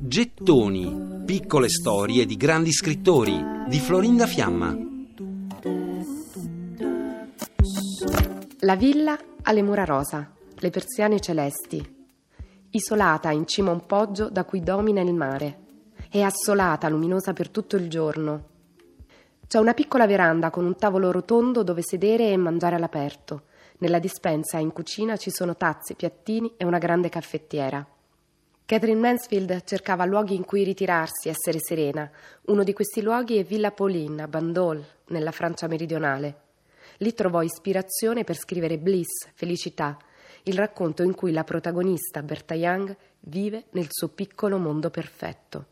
Gettoni, piccole storie di grandi scrittori di Florinda Fiamma. La villa alle mura rosa, le persiane celesti. Isolata in cima a un poggio da cui domina il mare. È assolata, luminosa per tutto il giorno. C'è una piccola veranda con un tavolo rotondo dove sedere e mangiare all'aperto. Nella dispensa in cucina ci sono tazze, piattini e una grande caffettiera. Catherine Mansfield cercava luoghi in cui ritirarsi, essere serena. Uno di questi luoghi è Villa Pauline, a Bandol, nella Francia meridionale. Lì trovò ispirazione per scrivere Bliss, felicità, il racconto in cui la protagonista, Berta Young, vive nel suo piccolo mondo perfetto.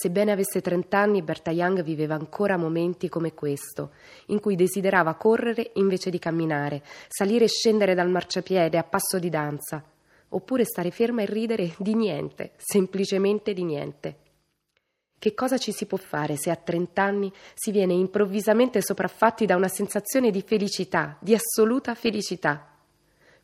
Sebbene avesse trent'anni, Berta Young viveva ancora momenti come questo, in cui desiderava correre invece di camminare, salire e scendere dal marciapiede a passo di danza, oppure stare ferma e ridere di niente, semplicemente di niente. Che cosa ci si può fare se a trent'anni si viene improvvisamente sopraffatti da una sensazione di felicità, di assoluta felicità?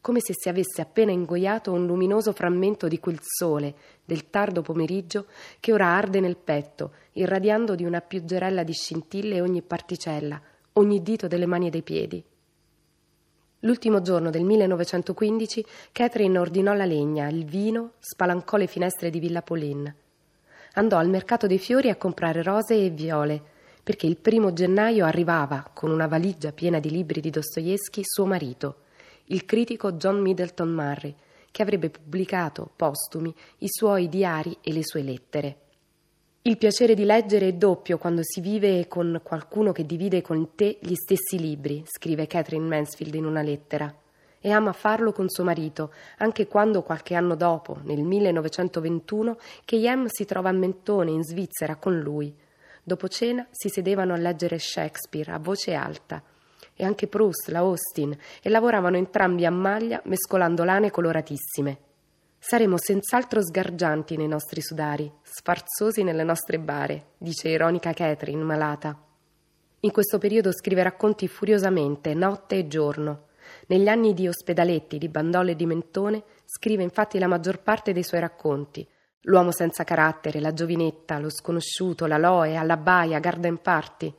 Come se si avesse appena ingoiato un luminoso frammento di quel sole del tardo pomeriggio che ora arde nel petto, irradiando di una pioggerella di scintille ogni particella, ogni dito delle mani e dei piedi. L'ultimo giorno del 1915 Catherine ordinò la legna, il vino, spalancò le finestre di Villa Pauline. Andò al mercato dei fiori a comprare rose e viole, perché il primo gennaio arrivava, con una valigia piena di libri di Dostoevsky, suo marito il critico John Middleton Murray, che avrebbe pubblicato postumi i suoi diari e le sue lettere. Il piacere di leggere è doppio quando si vive con qualcuno che divide con te gli stessi libri, scrive Catherine Mansfield in una lettera, e ama farlo con suo marito, anche quando qualche anno dopo, nel 1921, K.M. si trova a Mentone in Svizzera con lui. Dopo cena si sedevano a leggere Shakespeare a voce alta e anche Proust, la Austin, e lavoravano entrambi a maglia mescolando lane coloratissime. Saremo senz'altro sgargianti nei nostri sudari, sfarzosi nelle nostre bare, dice ironica Catherine, malata. In questo periodo scrive racconti furiosamente, notte e giorno. Negli anni di ospedaletti, di bandole e di mentone, scrive infatti la maggior parte dei suoi racconti. L'uomo senza carattere, la giovinetta, lo sconosciuto, la loe, alla baia, garden party.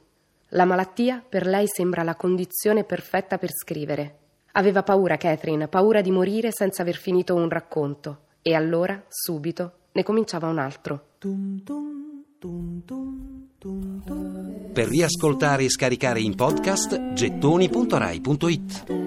La malattia per lei sembra la condizione perfetta per scrivere. Aveva paura Catherine, paura di morire senza aver finito un racconto. E allora, subito, ne cominciava un altro. Per riascoltare e scaricare in podcast gettoni.rai.it